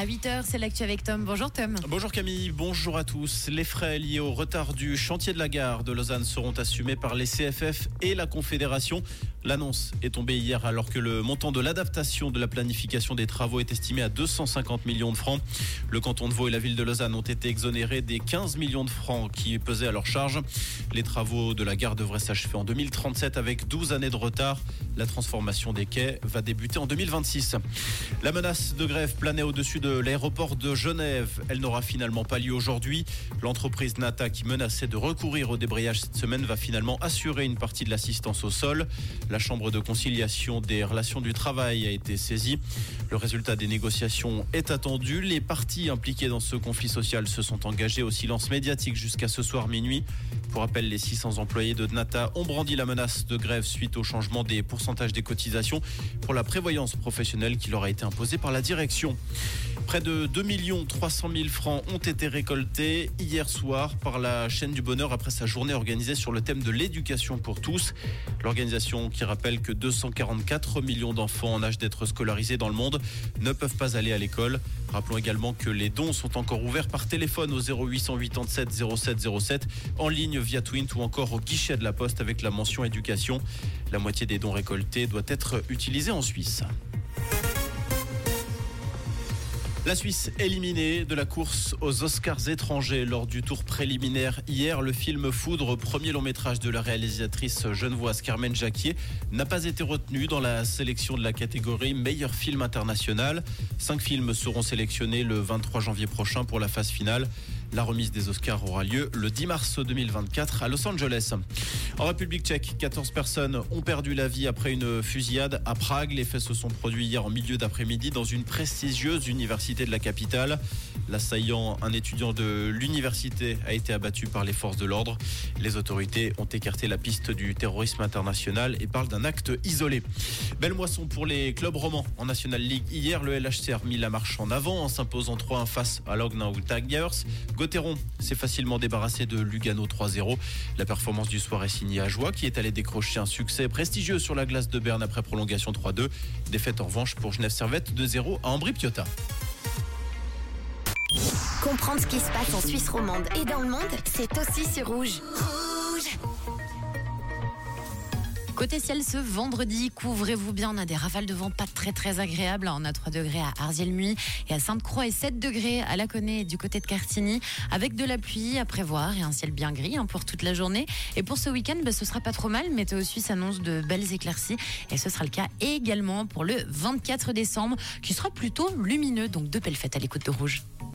À 8h, c'est l'actu avec Tom. Bonjour Tom. Bonjour Camille, bonjour à tous. Les frais liés au retard du chantier de la gare de Lausanne seront assumés par les CFF et la Confédération. L'annonce est tombée hier alors que le montant de l'adaptation de la planification des travaux est estimé à 250 millions de francs. Le canton de Vaud et la ville de Lausanne ont été exonérés des 15 millions de francs qui pesaient à leur charge. Les travaux de la gare devraient s'achever en 2037 avec 12 années de retard. La transformation des quais va débuter en 2026. La menace de grève planait au-dessus de l'aéroport de Genève. Elle n'aura finalement pas lieu aujourd'hui. L'entreprise Nata, qui menaçait de recourir au débrayage cette semaine, va finalement assurer une partie de l'assistance au sol. La Chambre de conciliation des relations du travail a été saisie. Le résultat des négociations est attendu. Les partis impliqués dans ce conflit social se sont engagés au silence médiatique jusqu'à ce soir minuit. Pour rappel, les 600 employés de Nata ont brandi la menace de grève suite au changement des pourcentages des cotisations pour la prévoyance professionnelle qui leur a été imposée par la direction. Près de 2 300 000 francs ont été récoltés hier soir par la chaîne du bonheur après sa journée organisée sur le thème de l'éducation pour tous. L'organisation qui rappelle que 244 millions d'enfants en âge d'être scolarisés dans le monde ne peuvent pas aller à l'école. Rappelons également que les dons sont encore ouverts par téléphone au 0887 07 07, en ligne via Twint ou encore au guichet de la poste avec la mention éducation. La moitié des dons récoltés doit être utilisée en Suisse. La Suisse éliminée de la course aux Oscars étrangers lors du tour préliminaire hier. Le film Foudre, premier long métrage de la réalisatrice genevoise Carmen Jacquier, n'a pas été retenu dans la sélection de la catégorie meilleur film international. Cinq films seront sélectionnés le 23 janvier prochain pour la phase finale. La remise des Oscars aura lieu le 10 mars 2024 à Los Angeles. En République tchèque, 14 personnes ont perdu la vie après une fusillade à Prague. Les faits se sont produits hier en milieu d'après-midi dans une prestigieuse université de la capitale. L'assaillant, un étudiant de l'université, a été abattu par les forces de l'ordre. Les autorités ont écarté la piste du terrorisme international et parlent d'un acte isolé. Belle moisson pour les clubs romans en National League. Hier, le LHC a remis la marche en avant en s'imposant 3-1 face à Lognau Tigers. Gauthieron s'est facilement débarrassé de Lugano 3-0. La performance du soir est signée à Joie qui est allé décrocher un succès prestigieux sur la glace de Berne après prolongation 3-2. Défaite en revanche pour Genève Servette 2-0 à Ambry Piotta. Comprendre ce qui se passe en Suisse romande et dans le monde, c'est aussi sur Rouge. Côté ciel, ce vendredi, couvrez-vous bien. On a des rafales de vent pas très très agréables. On a 3 degrés à Arziel-Muy et à Sainte-Croix et 7 degrés à Laconay du côté de Cartigny avec de la pluie à prévoir et un ciel bien gris hein, pour toute la journée. Et pour ce week-end, bah, ce sera pas trop mal. Météo Suisse annonce de belles éclaircies et ce sera le cas également pour le 24 décembre qui sera plutôt lumineux. Donc de belles fêtes à l'écoute de Rouge.